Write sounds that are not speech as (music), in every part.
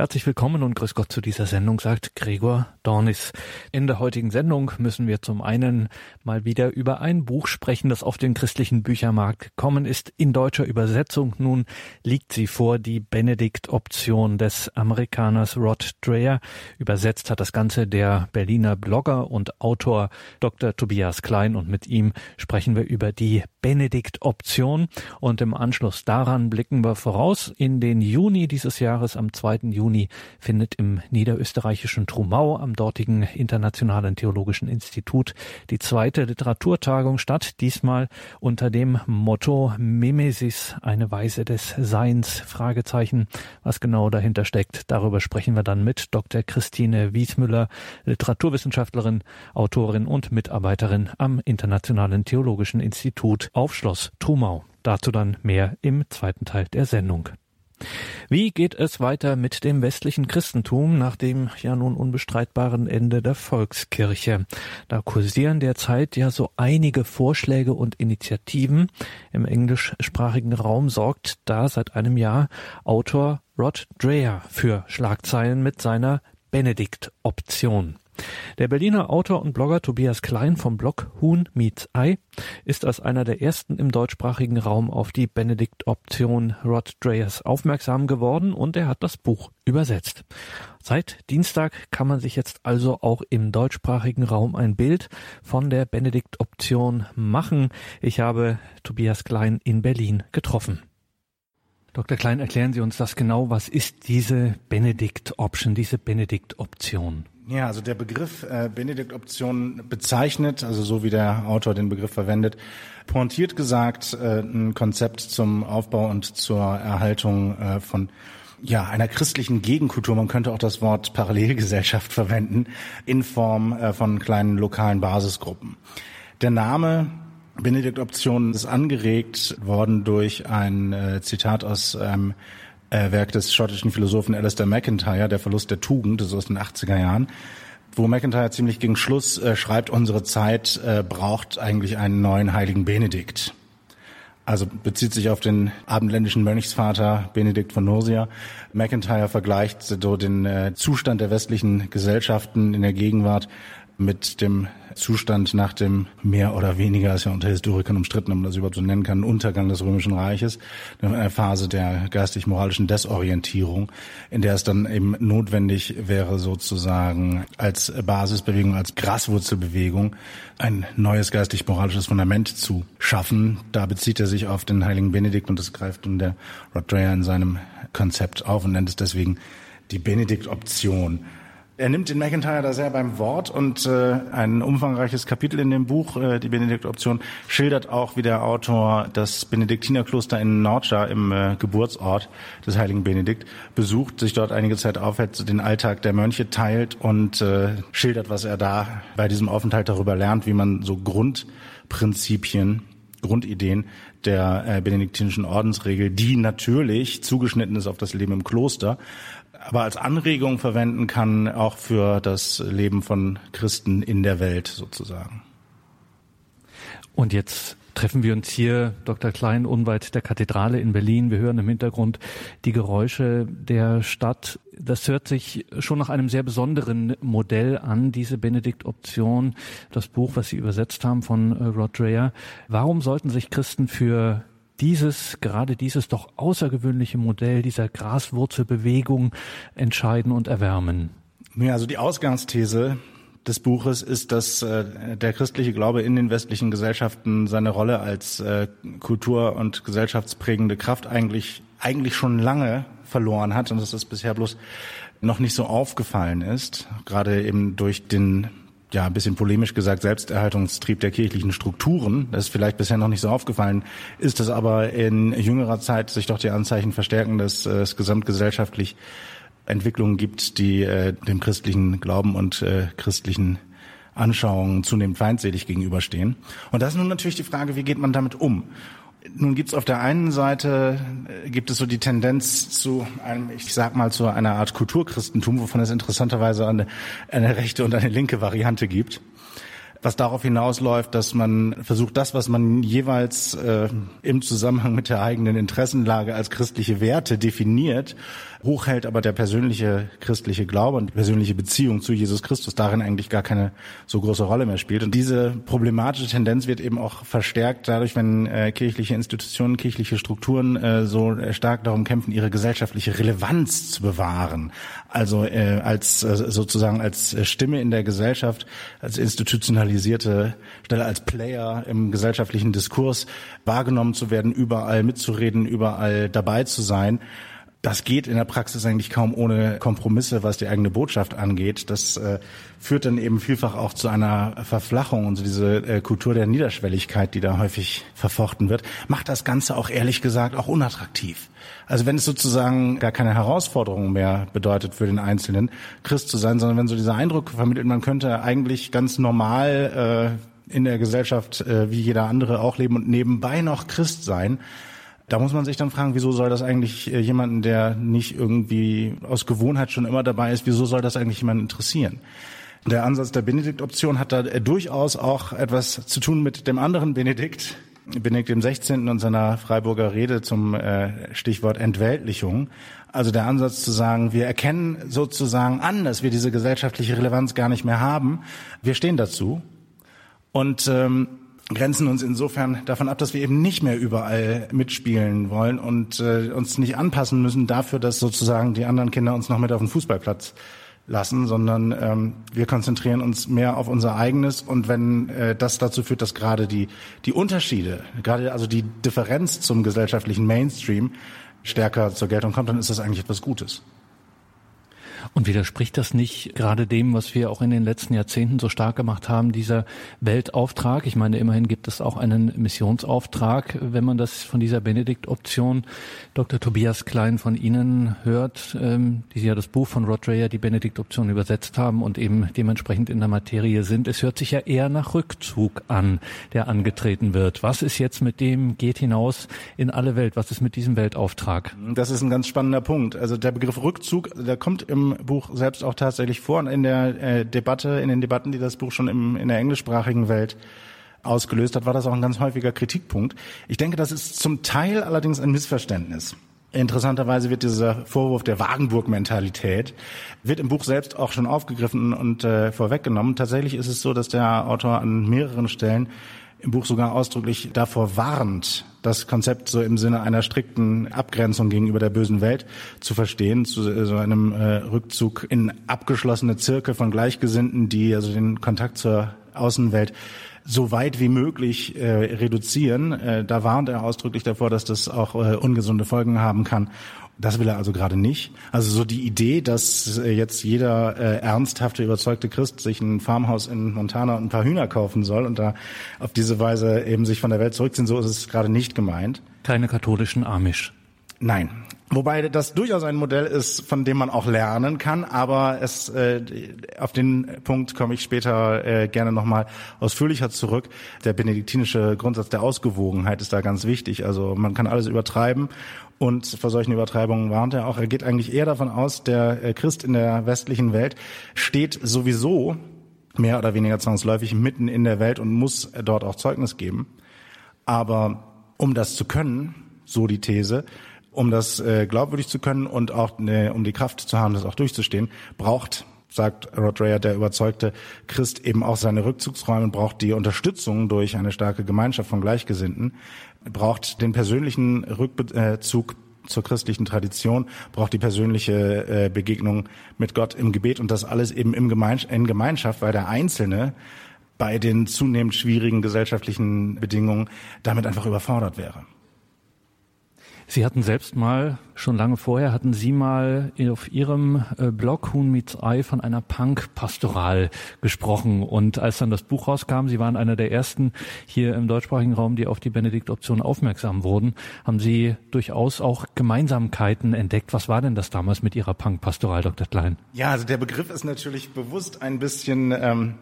Herzlich willkommen und grüß Gott zu dieser Sendung, sagt Gregor Dornis. In der heutigen Sendung müssen wir zum einen mal wieder über ein Buch sprechen, das auf den christlichen Büchermarkt gekommen ist. In deutscher Übersetzung nun liegt sie vor, die Benedikt-Option des Amerikaners Rod Dreher. Übersetzt hat das Ganze der Berliner Blogger und Autor Dr. Tobias Klein und mit ihm sprechen wir über die Benedikt-Option und im Anschluss daran blicken wir voraus in den Juni dieses Jahres am 2. Juni Juni findet im niederösterreichischen Trumau am dortigen Internationalen Theologischen Institut die zweite Literaturtagung statt, diesmal unter dem Motto Mimesis, eine Weise des Seins, Fragezeichen. Was genau dahinter steckt, darüber sprechen wir dann mit Dr. Christine Wiesmüller, Literaturwissenschaftlerin, Autorin und Mitarbeiterin am Internationalen Theologischen Institut auf Schloss Trumau. Dazu dann mehr im zweiten Teil der Sendung. Wie geht es weiter mit dem westlichen Christentum nach dem ja nun unbestreitbaren Ende der Volkskirche? Da kursieren derzeit ja so einige Vorschläge und Initiativen. Im englischsprachigen Raum sorgt da seit einem Jahr Autor Rod Dreher für Schlagzeilen mit seiner Benedikt-Option. Der Berliner Autor und Blogger Tobias Klein vom Blog Huhn Meets Ei ist als einer der ersten im deutschsprachigen Raum auf die Benedikt-Option Rod Dreyers aufmerksam geworden und er hat das Buch übersetzt. Seit Dienstag kann man sich jetzt also auch im deutschsprachigen Raum ein Bild von der Benedikt-Option machen. Ich habe Tobias Klein in Berlin getroffen. Dr. Klein, erklären Sie uns das genau. Was ist diese Benedikt-Option, diese Benedikt-Option? Ja, also der Begriff äh, Benedikt-Option bezeichnet, also so wie der Autor den Begriff verwendet, pointiert gesagt äh, ein Konzept zum Aufbau und zur Erhaltung äh, von ja, einer christlichen Gegenkultur, man könnte auch das Wort Parallelgesellschaft verwenden, in Form äh, von kleinen lokalen Basisgruppen. Der Name Benedikt-Option ist angeregt worden durch ein äh, Zitat aus einem äh, Werk des schottischen Philosophen Alistair MacIntyre, Der Verlust der Tugend, das ist aus den 80er Jahren, wo MacIntyre ziemlich gegen Schluss äh, schreibt, unsere Zeit äh, braucht eigentlich einen neuen heiligen Benedikt. Also bezieht sich auf den abendländischen Mönchsvater Benedikt von Nursia. MacIntyre vergleicht so den äh, Zustand der westlichen Gesellschaften in der Gegenwart mit dem Zustand nach dem mehr oder weniger, ist ja unter Historikern umstritten, ob man das überhaupt so nennen kann, Untergang des Römischen Reiches, eine Phase der geistig-moralischen Desorientierung, in der es dann eben notwendig wäre, sozusagen als Basisbewegung, als Graswurzelbewegung ein neues geistig-moralisches Fundament zu schaffen. Da bezieht er sich auf den heiligen Benedikt und das greift nun der Rod Dreher in seinem Konzept auf und nennt es deswegen die Benedikt-Option. Er nimmt den McIntyre da sehr beim Wort und äh, ein umfangreiches Kapitel in dem Buch, äh, die Benedikt-Option, schildert auch, wie der Autor das Benediktinerkloster in Nordschar im äh, Geburtsort des heiligen Benedikt besucht, sich dort einige Zeit aufhält, den Alltag der Mönche teilt und äh, schildert, was er da bei diesem Aufenthalt darüber lernt, wie man so Grundprinzipien Grundideen der äh, benediktinischen Ordensregel, die natürlich zugeschnitten ist auf das Leben im Kloster, aber als Anregung verwenden kann, auch für das Leben von Christen in der Welt sozusagen. Und jetzt treffen wir uns hier, Dr. Klein, unweit der Kathedrale in Berlin. Wir hören im Hintergrund die Geräusche der Stadt. Das hört sich schon nach einem sehr besonderen Modell an, diese Benedikt-Option, das Buch, was Sie übersetzt haben von äh, Rod Dreher. Warum sollten sich Christen für dieses, gerade dieses doch außergewöhnliche Modell dieser Graswurzelbewegung entscheiden und erwärmen? Ja, also die Ausgangsthese des Buches ist, dass äh, der christliche Glaube in den westlichen Gesellschaften seine Rolle als äh, kultur- und gesellschaftsprägende Kraft eigentlich eigentlich schon lange verloren hat und dass das bisher bloß noch nicht so aufgefallen ist, gerade eben durch den ja, ein bisschen polemisch gesagt, Selbsterhaltungstrieb der kirchlichen Strukturen. Das ist vielleicht bisher noch nicht so aufgefallen, ist es aber in jüngerer Zeit sich doch die Anzeichen verstärken, dass es gesamtgesellschaftlich Entwicklungen gibt, die äh, dem christlichen Glauben und äh, christlichen Anschauungen zunehmend feindselig gegenüberstehen. Und das ist nun natürlich die Frage, wie geht man damit um? Nun gibt es auf der einen Seite äh, gibt es so die Tendenz zu einem, ich sag mal, zu einer Art Kulturchristentum, wovon es interessanterweise eine, eine rechte und eine linke Variante gibt. Was darauf hinausläuft, dass man versucht, das, was man jeweils äh, im Zusammenhang mit der eigenen Interessenlage als christliche Werte definiert, hochhält, aber der persönliche christliche Glaube und die persönliche Beziehung zu Jesus Christus darin eigentlich gar keine so große Rolle mehr spielt. Und diese problematische Tendenz wird eben auch verstärkt dadurch, wenn äh, kirchliche Institutionen, kirchliche Strukturen äh, so stark darum kämpfen, ihre gesellschaftliche Relevanz zu bewahren. Also äh, als äh, sozusagen als Stimme in der Gesellschaft, als institutionalisierte Stelle, als Player im gesellschaftlichen Diskurs wahrgenommen zu werden, überall mitzureden, überall dabei zu sein. Das geht in der Praxis eigentlich kaum ohne Kompromisse, was die eigene Botschaft angeht. Das äh, führt dann eben vielfach auch zu einer Verflachung und so diese äh, Kultur der Niederschwelligkeit, die da häufig verfochten wird, macht das Ganze auch ehrlich gesagt auch unattraktiv. Also wenn es sozusagen gar keine Herausforderung mehr bedeutet für den Einzelnen, Christ zu sein, sondern wenn so dieser Eindruck vermittelt, man könnte eigentlich ganz normal äh, in der Gesellschaft äh, wie jeder andere auch leben und nebenbei noch Christ sein, da muss man sich dann fragen, wieso soll das eigentlich äh, jemanden, der nicht irgendwie aus Gewohnheit schon immer dabei ist, wieso soll das eigentlich jemanden interessieren? Der Ansatz der Benedikt-Option hat da äh, durchaus auch etwas zu tun mit dem anderen Benedikt, Benedikt dem 16. und seiner Freiburger Rede zum äh, Stichwort Entweltlichung. Also der Ansatz zu sagen, wir erkennen sozusagen an, dass wir diese gesellschaftliche Relevanz gar nicht mehr haben. Wir stehen dazu. Und ähm, grenzen uns insofern davon ab, dass wir eben nicht mehr überall mitspielen wollen und äh, uns nicht anpassen müssen dafür, dass sozusagen die anderen Kinder uns noch mit auf den Fußballplatz lassen, sondern ähm, wir konzentrieren uns mehr auf unser eigenes und wenn äh, das dazu führt, dass gerade die die Unterschiede, gerade also die Differenz zum gesellschaftlichen Mainstream stärker zur Geltung kommt, dann ist das eigentlich etwas Gutes. Und widerspricht das nicht gerade dem, was wir auch in den letzten Jahrzehnten so stark gemacht haben, dieser Weltauftrag? Ich meine, immerhin gibt es auch einen Missionsauftrag, wenn man das von dieser Benedikt-Option Dr. Tobias Klein von Ihnen hört, ähm, die ja das Buch von Rod Dreher, die Benedikt-Option übersetzt haben und eben dementsprechend in der Materie sind. Es hört sich ja eher nach Rückzug an, der angetreten wird. Was ist jetzt mit dem, geht hinaus in alle Welt? Was ist mit diesem Weltauftrag? Das ist ein ganz spannender Punkt. Also der Begriff Rückzug, der kommt im Buch selbst auch tatsächlich vor und in der äh, Debatte, in den Debatten, die das Buch schon im, in der englischsprachigen Welt ausgelöst hat, war das auch ein ganz häufiger Kritikpunkt. Ich denke, das ist zum Teil allerdings ein Missverständnis. Interessanterweise wird dieser Vorwurf der Wagenburg-Mentalität wird im Buch selbst auch schon aufgegriffen und äh, vorweggenommen. Tatsächlich ist es so, dass der Autor an mehreren Stellen im Buch sogar ausdrücklich davor warnt, das Konzept so im Sinne einer strikten Abgrenzung gegenüber der bösen Welt zu verstehen, zu so einem äh, Rückzug in abgeschlossene Zirkel von Gleichgesinnten, die also den Kontakt zur Außenwelt so weit wie möglich äh, reduzieren. Äh, da warnt er ausdrücklich davor, dass das auch äh, ungesunde Folgen haben kann. Das will er also gerade nicht. Also so die Idee, dass äh, jetzt jeder äh, ernsthafte, überzeugte Christ sich ein Farmhaus in Montana und ein paar Hühner kaufen soll und da auf diese Weise eben sich von der Welt zurückziehen, so ist es gerade nicht gemeint. Keine katholischen Amish. Nein. Wobei das durchaus ein Modell ist, von dem man auch lernen kann, aber es äh, auf den Punkt komme ich später äh, gerne nochmal ausführlicher zurück. Der benediktinische Grundsatz der Ausgewogenheit ist da ganz wichtig. Also man kann alles übertreiben und vor solchen Übertreibungen warnt er auch. Er geht eigentlich eher davon aus, der äh, Christ in der westlichen Welt steht sowieso mehr oder weniger zwangsläufig mitten in der Welt und muss dort auch Zeugnis geben. Aber um das zu können, so die These, um das äh, glaubwürdig zu können und auch ne, um die Kraft zu haben, das auch durchzustehen, braucht sagt Rod Dreher, der überzeugte Christ eben auch seine Rückzugsräume, braucht die Unterstützung durch eine starke Gemeinschaft von Gleichgesinnten, braucht den persönlichen Rückzug zur christlichen Tradition, braucht die persönliche äh, Begegnung mit Gott im Gebet und das alles eben im Gemeinschaft, in Gemeinschaft, weil der Einzelne bei den zunehmend schwierigen gesellschaftlichen Bedingungen damit einfach überfordert wäre. Sie hatten selbst mal, schon lange vorher, hatten Sie mal auf Ihrem äh, Blog Huhn meets Ei von einer Punk-Pastoral gesprochen. Und als dann das Buch rauskam, Sie waren einer der ersten hier im deutschsprachigen Raum, die auf die Benedikt-Option aufmerksam wurden, haben Sie durchaus auch Gemeinsamkeiten entdeckt. Was war denn das damals mit Ihrer Punk-Pastoral, Dr. Klein? Ja, also der Begriff ist natürlich bewusst ein bisschen... Ähm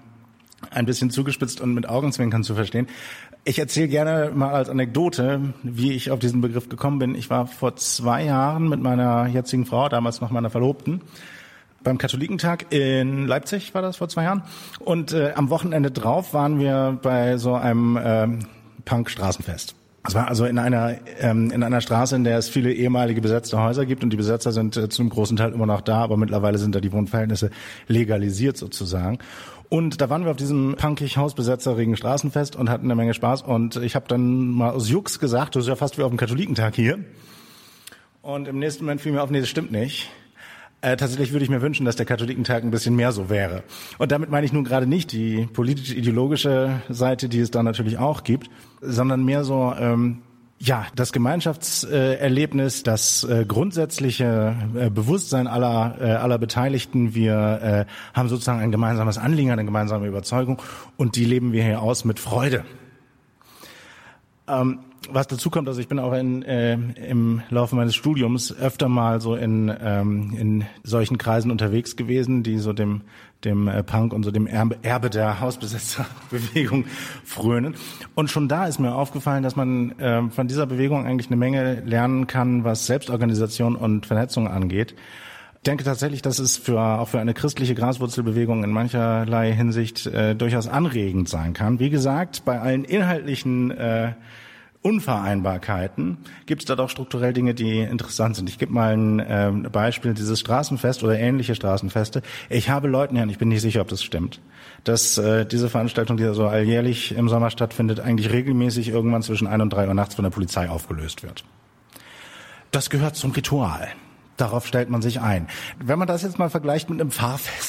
ein bisschen zugespitzt und mit Augenzwinkern zu verstehen. Ich erzähle gerne mal als Anekdote, wie ich auf diesen Begriff gekommen bin. Ich war vor zwei Jahren mit meiner jetzigen Frau, damals noch meiner Verlobten, beim Katholikentag in Leipzig war das vor zwei Jahren. Und äh, am Wochenende drauf waren wir bei so einem äh, Punk-Straßenfest. Es war also in einer ähm, in einer Straße, in der es viele ehemalige besetzte Häuser gibt und die Besetzer sind äh, zu einem großen Teil immer noch da, aber mittlerweile sind da die Wohnverhältnisse legalisiert sozusagen. Und da waren wir auf diesem punkig hausbesetzerigen Straßenfest und hatten eine Menge Spaß. Und ich habe dann mal aus Jux gesagt, das ist ja fast wie auf dem Katholikentag hier. Und im nächsten Moment fiel mir auf, nee, das stimmt nicht. Äh, tatsächlich würde ich mir wünschen, dass der Katholikentag ein bisschen mehr so wäre. Und damit meine ich nun gerade nicht die politisch-ideologische Seite, die es da natürlich auch gibt, sondern mehr so ähm, ja, das Gemeinschaftserlebnis, das äh, grundsätzliche äh, Bewusstsein aller, äh, aller Beteiligten. Wir haben sozusagen ein gemeinsames Anliegen, eine gemeinsame Überzeugung und die leben wir hier aus mit Freude. Ähm, was dazu kommt, also ich bin auch in, äh, im Laufe meines Studiums öfter mal so in, ähm, in solchen Kreisen unterwegs gewesen, die so dem, dem äh, Punk und so dem Erbe, Erbe der Hausbesetzerbewegung (laughs) frönen. Und schon da ist mir aufgefallen, dass man äh, von dieser Bewegung eigentlich eine Menge lernen kann, was Selbstorganisation und Vernetzung angeht. Ich denke tatsächlich, dass es für, auch für eine christliche Graswurzelbewegung in mancherlei Hinsicht äh, durchaus anregend sein kann. Wie gesagt, bei allen inhaltlichen äh, Unvereinbarkeiten gibt es da doch strukturell Dinge, die interessant sind. Ich gebe mal ein äh, Beispiel, dieses Straßenfest oder ähnliche Straßenfeste. Ich habe Leuten, ich bin nicht sicher, ob das stimmt, dass äh, diese Veranstaltung, die so alljährlich im Sommer stattfindet, eigentlich regelmäßig irgendwann zwischen ein und drei Uhr nachts von der Polizei aufgelöst wird. Das gehört zum Ritual. Darauf stellt man sich ein. Wenn man das jetzt mal vergleicht mit einem Fahrfest,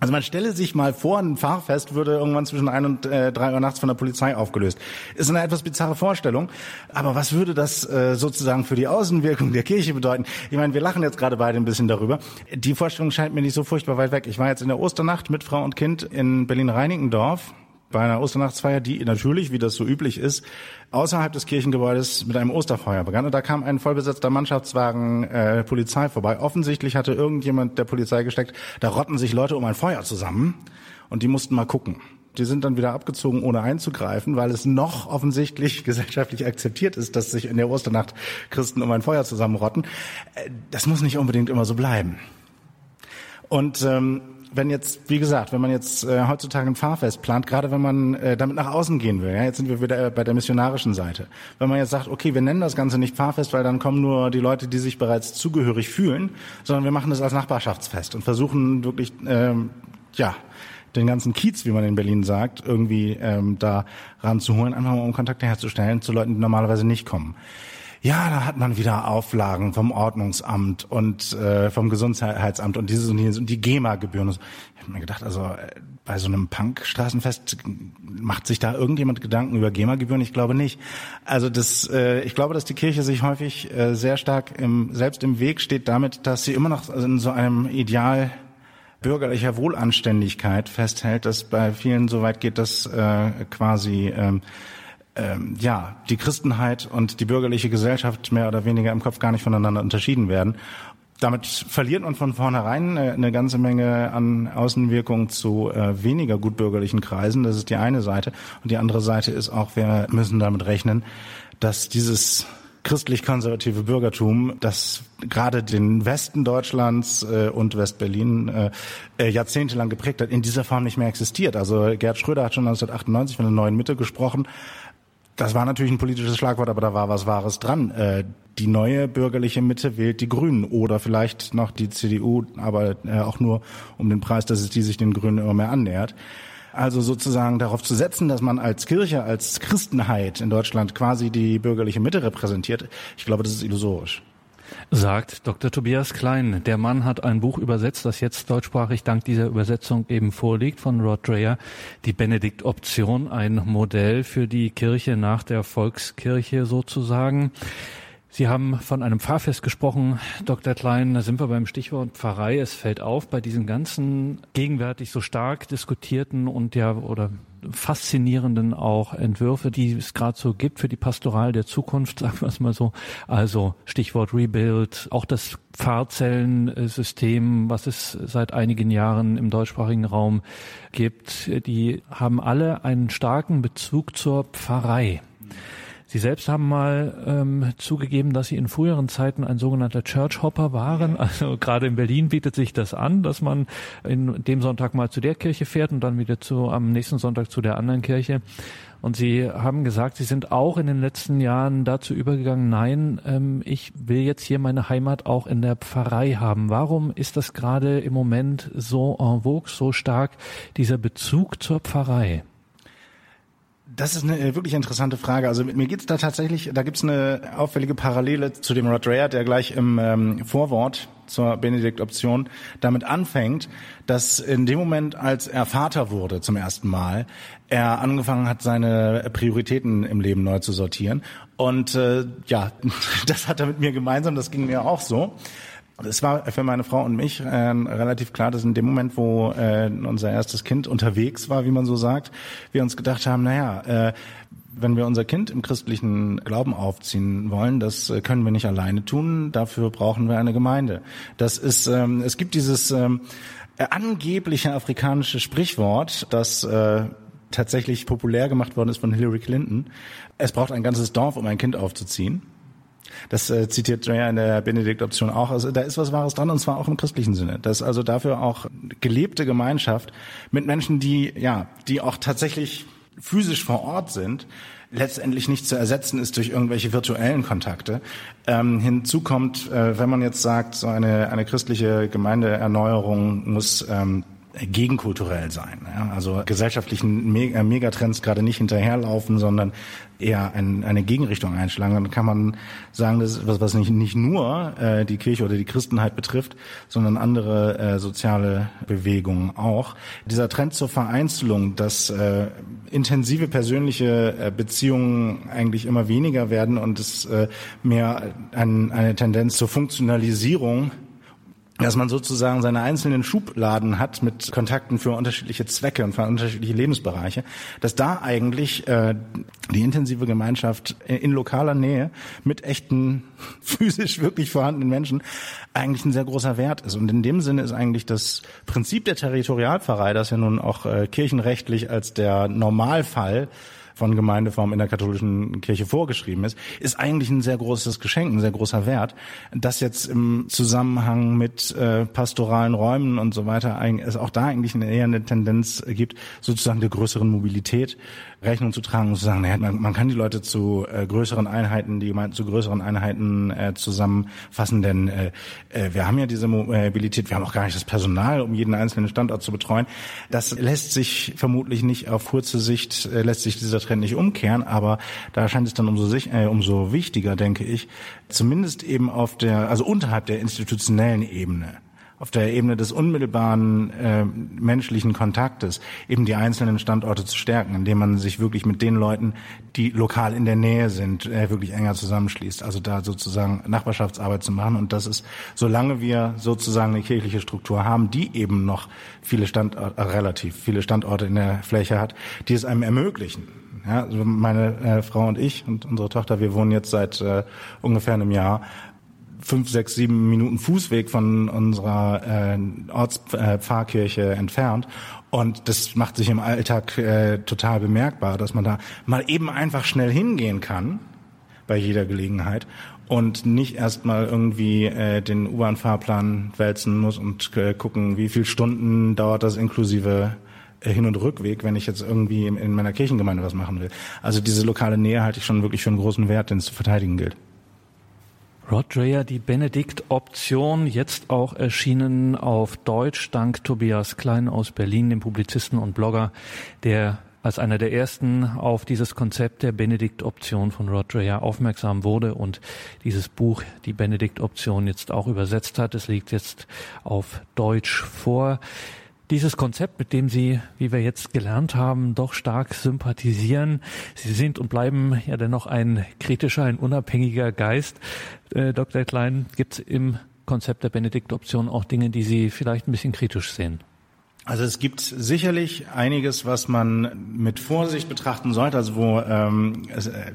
also man stelle sich mal vor, ein Fahrfest würde irgendwann zwischen ein und äh, drei Uhr nachts von der Polizei aufgelöst. Ist eine etwas bizarre Vorstellung, aber was würde das äh, sozusagen für die Außenwirkung der Kirche bedeuten? Ich meine, wir lachen jetzt gerade beide ein bisschen darüber. Die Vorstellung scheint mir nicht so furchtbar weit weg. Ich war jetzt in der Osternacht mit Frau und Kind in Berlin-Reinickendorf bei einer Osternachtsfeier, die natürlich, wie das so üblich ist, außerhalb des Kirchengebäudes mit einem Osterfeuer begann. Und da kam ein vollbesetzter Mannschaftswagen äh, Polizei vorbei. Offensichtlich hatte irgendjemand der Polizei gesteckt, da rotten sich Leute um ein Feuer zusammen und die mussten mal gucken. Die sind dann wieder abgezogen, ohne einzugreifen, weil es noch offensichtlich (laughs) gesellschaftlich akzeptiert ist, dass sich in der Osternacht Christen um ein Feuer zusammenrotten. Äh, das muss nicht unbedingt immer so bleiben. Und ähm, wenn jetzt, wie gesagt, wenn man jetzt äh, heutzutage ein Fahrfest plant, gerade wenn man äh, damit nach außen gehen will, ja, jetzt sind wir wieder bei der missionarischen Seite. Wenn man jetzt sagt, okay, wir nennen das Ganze nicht Fahrfest, weil dann kommen nur die Leute, die sich bereits zugehörig fühlen, sondern wir machen das als Nachbarschaftsfest und versuchen wirklich, ähm, ja, den ganzen Kiez, wie man in Berlin sagt, irgendwie ähm, da ranzuholen, einfach mal um Kontakte herzustellen zu Leuten, die normalerweise nicht kommen. Ja, da hat man wieder Auflagen vom Ordnungsamt und äh, vom Gesundheitsamt und dieses und jenes und die GEMA-Gebühren. Ich habe mir gedacht, also äh, bei so einem Punk-Straßenfest macht sich da irgendjemand Gedanken über GEMA-Gebühren? Ich glaube nicht. Also das, äh, ich glaube, dass die Kirche sich häufig äh, sehr stark im, selbst im Weg steht damit, dass sie immer noch in so einem Ideal bürgerlicher Wohlanständigkeit festhält, dass bei vielen so weit geht, dass äh, quasi ähm, ähm, ja, die Christenheit und die bürgerliche Gesellschaft mehr oder weniger im Kopf gar nicht voneinander unterschieden werden. Damit verliert man von vornherein eine, eine ganze Menge an Außenwirkung zu äh, weniger gutbürgerlichen Kreisen. Das ist die eine Seite. Und die andere Seite ist auch, wir müssen damit rechnen, dass dieses christlich-konservative Bürgertum, das gerade den Westen Deutschlands äh, und Westberlin äh, äh, jahrzehntelang geprägt hat, in dieser Form nicht mehr existiert. Also Gerd Schröder hat schon 1998 von der neuen Mitte gesprochen. Das war natürlich ein politisches Schlagwort, aber da war was Wahres dran. Äh, die neue bürgerliche Mitte wählt die Grünen oder vielleicht noch die CDU, aber äh, auch nur um den Preis, dass es die sich den Grünen immer mehr annähert. Also sozusagen darauf zu setzen, dass man als Kirche, als Christenheit in Deutschland quasi die bürgerliche Mitte repräsentiert, ich glaube, das ist illusorisch. Sagt Dr. Tobias Klein. Der Mann hat ein Buch übersetzt, das jetzt deutschsprachig dank dieser Übersetzung eben vorliegt von Rod Dreher. Die Benedikt-Option, ein Modell für die Kirche nach der Volkskirche sozusagen. Sie haben von einem Pfarrfest gesprochen, Dr. Klein. Da sind wir beim Stichwort Pfarrei. Es fällt auf bei diesen ganzen gegenwärtig so stark diskutierten und ja oder faszinierenden auch Entwürfe, die es gerade so gibt für die Pastoral der Zukunft, (laughs) sagen wir es mal so. Also Stichwort Rebuild, auch das Pfarrzellensystem, was es seit einigen Jahren im deutschsprachigen Raum gibt, die haben alle einen starken Bezug zur Pfarrei. Sie selbst haben mal ähm, zugegeben, dass Sie in früheren Zeiten ein sogenannter Church Hopper waren. Also gerade in Berlin bietet sich das an, dass man in dem Sonntag mal zu der Kirche fährt und dann wieder zu am nächsten Sonntag zu der anderen Kirche. Und Sie haben gesagt, Sie sind auch in den letzten Jahren dazu übergegangen, nein, ähm, ich will jetzt hier meine Heimat auch in der Pfarrei haben. Warum ist das gerade im Moment so en vogue, so stark, dieser Bezug zur Pfarrei? Das ist eine wirklich interessante Frage. Also mir geht's da tatsächlich, da gibt's eine auffällige Parallele zu dem Rod Rea, der gleich im ähm, Vorwort zur Benedikt-Option damit anfängt, dass in dem Moment, als er Vater wurde zum ersten Mal, er angefangen hat, seine Prioritäten im Leben neu zu sortieren. Und äh, ja, (laughs) das hat er mit mir gemeinsam, das ging mir auch so. Es war für meine Frau und mich äh, relativ klar, dass in dem Moment, wo äh, unser erstes Kind unterwegs war, wie man so sagt, wir uns gedacht haben, naja, äh, wenn wir unser Kind im christlichen Glauben aufziehen wollen, das äh, können wir nicht alleine tun. Dafür brauchen wir eine Gemeinde. Das ist, ähm, es gibt dieses ähm, angebliche afrikanische Sprichwort, das äh, tatsächlich populär gemacht worden ist von Hillary Clinton. Es braucht ein ganzes Dorf, um ein Kind aufzuziehen. Das äh, zitiert ja in der Benedikt-Option auch. Also da ist was Wahres dran und zwar auch im christlichen Sinne. Das ist also dafür auch gelebte Gemeinschaft mit Menschen, die ja, die auch tatsächlich physisch vor Ort sind, letztendlich nicht zu ersetzen ist durch irgendwelche virtuellen Kontakte. Ähm, hinzu kommt, äh, wenn man jetzt sagt, so eine, eine christliche Gemeindeerneuerung muss ähm, gegenkulturell sein. Ja? Also gesellschaftlichen äh, Megatrends gerade nicht hinterherlaufen, sondern eher ein, eine Gegenrichtung einschlagen. Dann kann man sagen, das ist was, was nicht, nicht nur äh, die Kirche oder die Christenheit betrifft, sondern andere äh, soziale Bewegungen auch. Dieser Trend zur Vereinzelung, dass äh, intensive persönliche äh, Beziehungen eigentlich immer weniger werden und es äh, mehr ein, eine Tendenz zur Funktionalisierung dass man sozusagen seine einzelnen Schubladen hat mit Kontakten für unterschiedliche Zwecke und für unterschiedliche Lebensbereiche, dass da eigentlich äh, die intensive Gemeinschaft in lokaler Nähe mit echten (laughs) physisch wirklich vorhandenen Menschen eigentlich ein sehr großer Wert ist. Und in dem Sinne ist eigentlich das Prinzip der Territorialpfarrei, das ja nun auch äh, kirchenrechtlich als der Normalfall von Gemeindeform in der katholischen Kirche vorgeschrieben ist, ist eigentlich ein sehr großes Geschenk, ein sehr großer Wert. Das jetzt im Zusammenhang mit äh, pastoralen Räumen und so weiter es auch da eigentlich eine, eher eine Tendenz gibt, sozusagen der größeren Mobilität Rechnung zu tragen und zu sagen, naja, man, man kann die Leute zu äh, größeren Einheiten, die Gemeinden zu größeren Einheiten äh, zusammenfassen, denn äh, äh, wir haben ja diese Mobilität, wir haben auch gar nicht das Personal, um jeden einzelnen Standort zu betreuen. Das lässt sich vermutlich nicht auf kurze Sicht, äh, lässt sich dieser Trend nicht umkehren, aber da scheint es dann umso, sich, äh, umso wichtiger, denke ich, zumindest eben auf der, also unterhalb der institutionellen Ebene, auf der Ebene des unmittelbaren äh, menschlichen Kontaktes eben die einzelnen Standorte zu stärken, indem man sich wirklich mit den Leuten, die lokal in der Nähe sind, äh, wirklich enger zusammenschließt. Also da sozusagen Nachbarschaftsarbeit zu machen. Und das ist, solange wir sozusagen eine kirchliche Struktur haben, die eben noch viele Standorte, äh, relativ viele Standorte in der Fläche hat, die es einem ermöglichen. Ja, also meine äh, Frau und ich und unsere Tochter, wir wohnen jetzt seit äh, ungefähr einem Jahr fünf, sechs, sieben Minuten Fußweg von unserer äh, Ortspfarrkirche entfernt. Und das macht sich im Alltag äh, total bemerkbar, dass man da mal eben einfach schnell hingehen kann bei jeder Gelegenheit und nicht erstmal irgendwie äh, den U-Bahn-Fahrplan wälzen muss und äh, gucken, wie viel Stunden dauert das inklusive äh, Hin- und Rückweg, wenn ich jetzt irgendwie in, in meiner Kirchengemeinde was machen will. Also diese lokale Nähe halte ich schon wirklich für einen großen Wert, den es zu verteidigen gilt. Rod Dreher, die Benedikt-Option, jetzt auch erschienen auf Deutsch, dank Tobias Klein aus Berlin, dem Publizisten und Blogger, der als einer der ersten auf dieses Konzept der Benedikt-Option von Rod Dreher aufmerksam wurde und dieses Buch, die Benedikt-Option, jetzt auch übersetzt hat. Es liegt jetzt auf Deutsch vor dieses Konzept, mit dem Sie, wie wir jetzt gelernt haben, doch stark sympathisieren. Sie sind und bleiben ja dennoch ein kritischer, ein unabhängiger Geist. Äh, Dr. Klein, gibt es im Konzept der Benediktoption auch Dinge, die Sie vielleicht ein bisschen kritisch sehen? Also es gibt sicherlich einiges, was man mit Vorsicht betrachten sollte, also wo ähm, es, äh,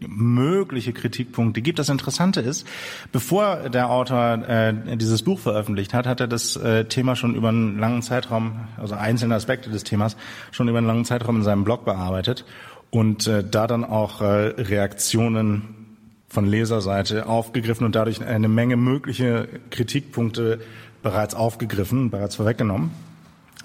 mögliche Kritikpunkte gibt. Das Interessante ist, bevor der Autor äh, dieses Buch veröffentlicht hat, hat er das äh, Thema schon über einen langen Zeitraum, also einzelne Aspekte des Themas, schon über einen langen Zeitraum in seinem Blog bearbeitet und äh, da dann auch äh, Reaktionen von Leserseite aufgegriffen und dadurch eine Menge mögliche Kritikpunkte bereits aufgegriffen, bereits vorweggenommen.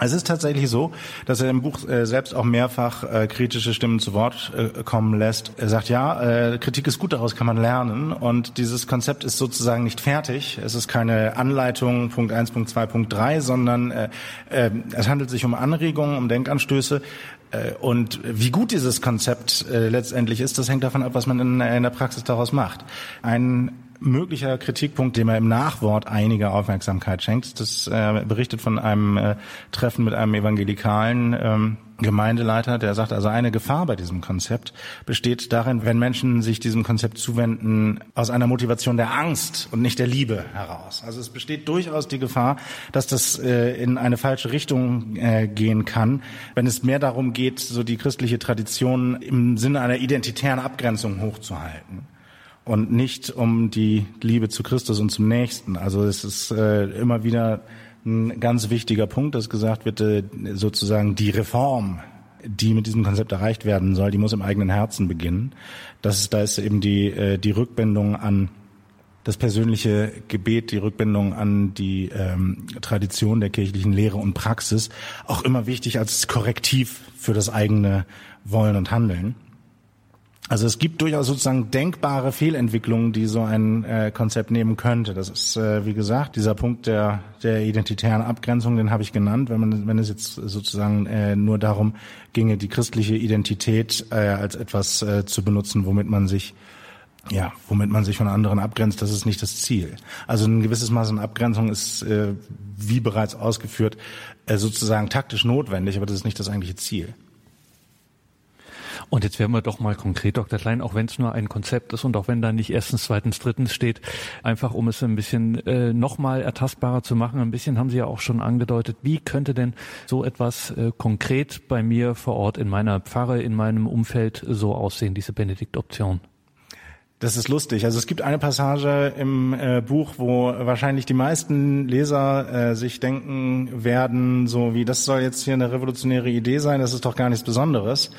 Es ist tatsächlich so, dass er im Buch äh, selbst auch mehrfach äh, kritische Stimmen zu Wort äh, kommen lässt. Er sagt, ja, Kritik ist gut, daraus kann man lernen. Und dieses Konzept ist sozusagen nicht fertig. Es ist keine Anleitung Punkt 1, Punkt 2, Punkt 3, sondern es handelt sich um Anregungen, um Denkanstöße. Und wie gut dieses Konzept letztendlich ist, das hängt davon ab, was man in, in der Praxis daraus macht. Ein möglicher Kritikpunkt, dem er im Nachwort einige Aufmerksamkeit schenkt. Das äh, berichtet von einem äh, Treffen mit einem evangelikalen ähm, Gemeindeleiter, der sagt, also eine Gefahr bei diesem Konzept besteht darin, wenn Menschen sich diesem Konzept zuwenden, aus einer Motivation der Angst und nicht der Liebe heraus. Also es besteht durchaus die Gefahr, dass das äh, in eine falsche Richtung äh, gehen kann, wenn es mehr darum geht, so die christliche Tradition im Sinne einer identitären Abgrenzung hochzuhalten und nicht um die Liebe zu Christus und zum Nächsten. Also es ist äh, immer wieder ein ganz wichtiger Punkt, dass gesagt wird, äh, sozusagen die Reform, die mit diesem Konzept erreicht werden soll, die muss im eigenen Herzen beginnen. Das ist, da ist eben die, äh, die Rückbindung an das persönliche Gebet, die Rückbindung an die ähm, Tradition der kirchlichen Lehre und Praxis auch immer wichtig als Korrektiv für das eigene Wollen und Handeln. Also es gibt durchaus sozusagen denkbare Fehlentwicklungen, die so ein äh, Konzept nehmen könnte. Das ist, äh, wie gesagt, dieser Punkt der, der identitären Abgrenzung, den habe ich genannt. Wenn man, wenn es jetzt sozusagen äh, nur darum ginge, die christliche Identität äh, als etwas äh, zu benutzen, womit man sich ja, womit man sich von anderen abgrenzt, das ist nicht das Ziel. Also ein gewisses Maß an Abgrenzung ist, äh, wie bereits ausgeführt, äh, sozusagen taktisch notwendig, aber das ist nicht das eigentliche Ziel. Und jetzt werden wir doch mal konkret, Dr. Klein, auch wenn es nur ein Konzept ist und auch wenn da nicht erstens, zweitens, drittens steht, einfach um es ein bisschen äh, nochmal ertastbarer zu machen. Ein bisschen haben Sie ja auch schon angedeutet, wie könnte denn so etwas äh, konkret bei mir vor Ort in meiner Pfarre, in meinem Umfeld so aussehen, diese Benediktoption? Das ist lustig. Also es gibt eine Passage im äh, Buch, wo wahrscheinlich die meisten Leser äh, sich denken werden, so wie das soll jetzt hier eine revolutionäre Idee sein, das ist doch gar nichts Besonderes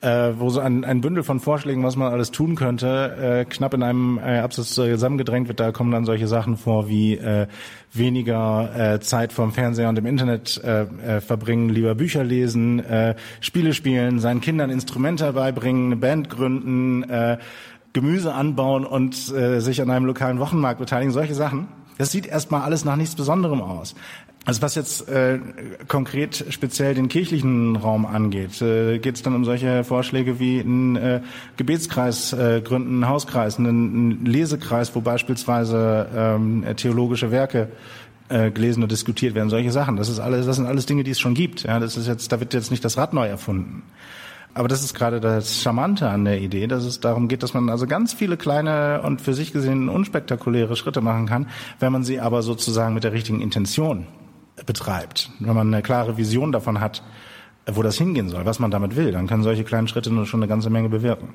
äh, wo so ein, ein Bündel von Vorschlägen, was man alles tun könnte, äh, knapp in einem äh, Absatz zusammengedrängt wird. Da kommen dann solche Sachen vor wie äh, weniger äh, Zeit vom Fernseher und im Internet äh, äh, verbringen, lieber Bücher lesen, äh, Spiele spielen, seinen Kindern Instrumente beibringen, eine Band gründen, äh, Gemüse anbauen und äh, sich an einem lokalen Wochenmarkt beteiligen, solche Sachen. Das sieht erstmal alles nach nichts Besonderem aus. Also was jetzt äh, konkret speziell den kirchlichen Raum angeht, äh, geht es dann um solche Vorschläge wie einen äh, Gebetskreis äh, gründen, einen Hauskreis, einen, einen Lesekreis, wo beispielsweise ähm, theologische Werke äh, gelesen und diskutiert werden, solche Sachen. Das ist alles, das sind alles Dinge, die es schon gibt. Ja, das ist jetzt, da wird jetzt nicht das Rad neu erfunden. Aber das ist gerade das Charmante an der Idee, dass es darum geht, dass man also ganz viele kleine und für sich gesehen unspektakuläre Schritte machen kann, wenn man sie aber sozusagen mit der richtigen Intention betreibt, wenn man eine klare Vision davon hat, wo das hingehen soll, was man damit will, dann können solche kleinen Schritte nur schon eine ganze Menge bewirken.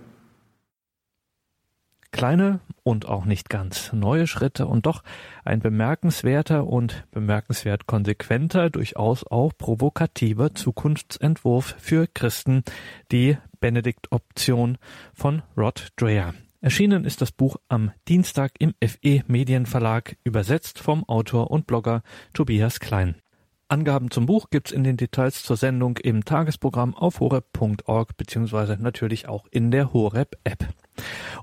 Kleine und auch nicht ganz neue Schritte und doch ein bemerkenswerter und bemerkenswert konsequenter, durchaus auch provokativer Zukunftsentwurf für Christen, die Benedikt-Option von Rod Dreher. Erschienen ist das Buch am Dienstag im FE Medienverlag, übersetzt vom Autor und Blogger Tobias Klein. Angaben zum Buch gibt's in den Details zur Sendung im Tagesprogramm auf horeb.org beziehungsweise natürlich auch in der Horeb-App.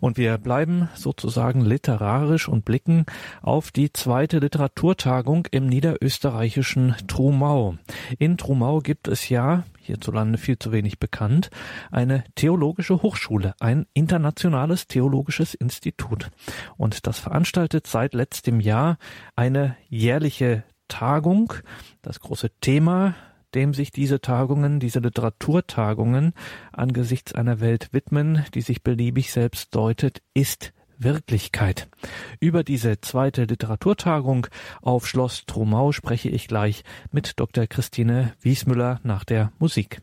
Und wir bleiben sozusagen literarisch und blicken auf die zweite Literaturtagung im niederösterreichischen Trumau. In Trumau gibt es ja, hierzulande viel zu wenig bekannt, eine theologische Hochschule, ein internationales theologisches Institut. Und das veranstaltet seit letztem Jahr eine jährliche Tagung. Das große Thema dem sich diese Tagungen, diese Literaturtagungen angesichts einer Welt widmen, die sich beliebig selbst deutet, ist Wirklichkeit. Über diese zweite Literaturtagung auf Schloss Trumau spreche ich gleich mit Dr. Christine Wiesmüller nach der Musik.